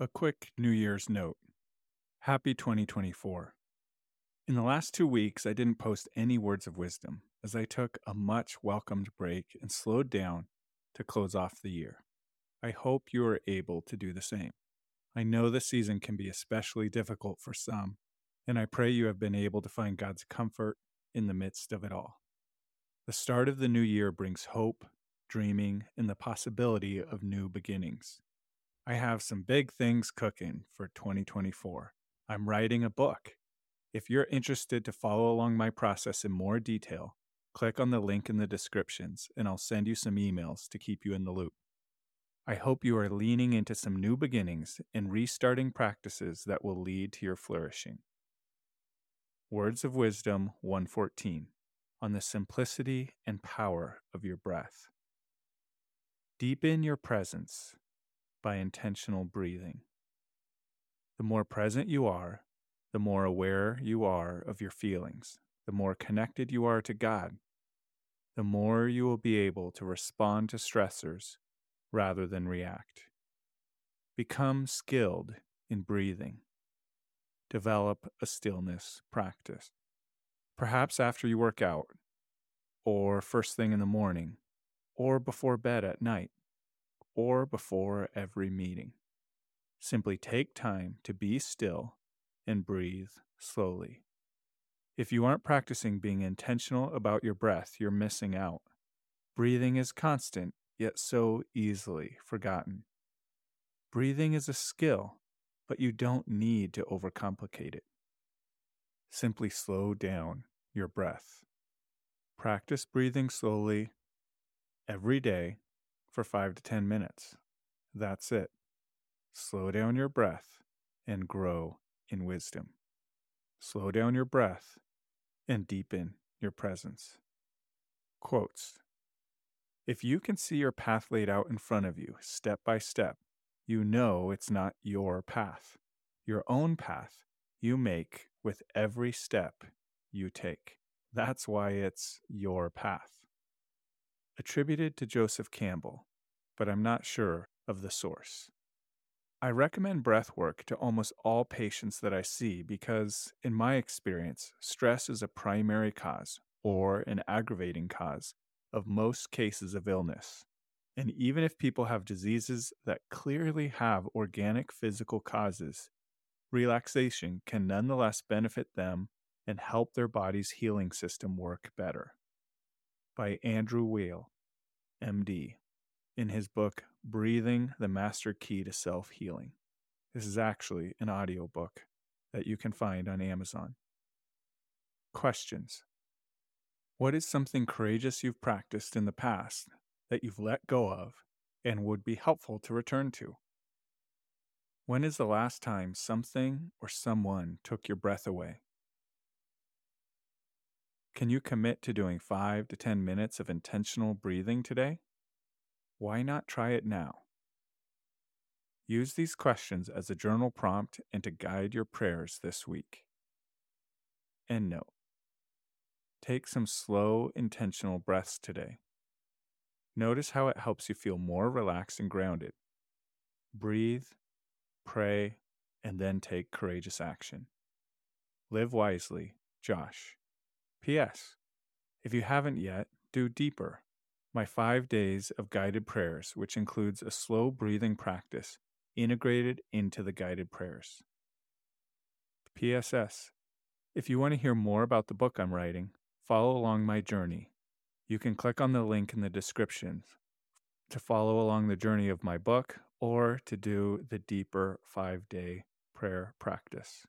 A quick New Year's note Happy 2024. In the last two weeks, I didn't post any words of wisdom as I took a much welcomed break and slowed down to close off the year. I hope you are able to do the same. I know the season can be especially difficult for some, and I pray you have been able to find God's comfort in the midst of it all. The start of the new year brings hope, dreaming, and the possibility of new beginnings. I have some big things cooking for 2024. I'm writing a book. If you're interested to follow along my process in more detail, click on the link in the descriptions and I'll send you some emails to keep you in the loop. I hope you are leaning into some new beginnings and restarting practices that will lead to your flourishing. Words of Wisdom 114 on the simplicity and power of your breath. Deepen your presence by intentional breathing. The more present you are, the more aware you are of your feelings, the more connected you are to God, the more you will be able to respond to stressors rather than react. Become skilled in breathing. Develop a stillness practice. Perhaps after you work out, or first thing in the morning, or before bed at night, or before every meeting. Simply take time to be still and breathe slowly. If you aren't practicing being intentional about your breath, you're missing out. Breathing is constant, yet so easily forgotten. Breathing is a skill, but you don't need to overcomplicate it. Simply slow down your breath. Practice breathing slowly every day for 5 to 10 minutes. That's it. Slow down your breath and grow in wisdom. Slow down your breath and deepen your presence. Quotes If you can see your path laid out in front of you, step by step, you know it's not your path. Your own path you make with every step you take. That's why it's your path. Attributed to Joseph Campbell, but I'm not sure of the source. I recommend breath work to almost all patients that I see because, in my experience, stress is a primary cause or an aggravating cause of most cases of illness. And even if people have diseases that clearly have organic physical causes, relaxation can nonetheless benefit them and help their body's healing system work better. By Andrew Weil, MD in his book Breathing the Master Key to Self Healing. This is actually an audiobook that you can find on Amazon. Questions What is something courageous you've practiced in the past that you've let go of and would be helpful to return to? When is the last time something or someone took your breath away? Can you commit to doing 5 to 10 minutes of intentional breathing today? Why not try it now? Use these questions as a journal prompt and to guide your prayers this week. End note. Take some slow, intentional breaths today. Notice how it helps you feel more relaxed and grounded. Breathe, pray, and then take courageous action. Live wisely, Josh. P.S. If you haven't yet, do deeper my five days of guided prayers, which includes a slow breathing practice integrated into the guided prayers. PSS If you want to hear more about the book I'm writing, follow along my journey. You can click on the link in the description to follow along the journey of my book or to do the deeper five day prayer practice.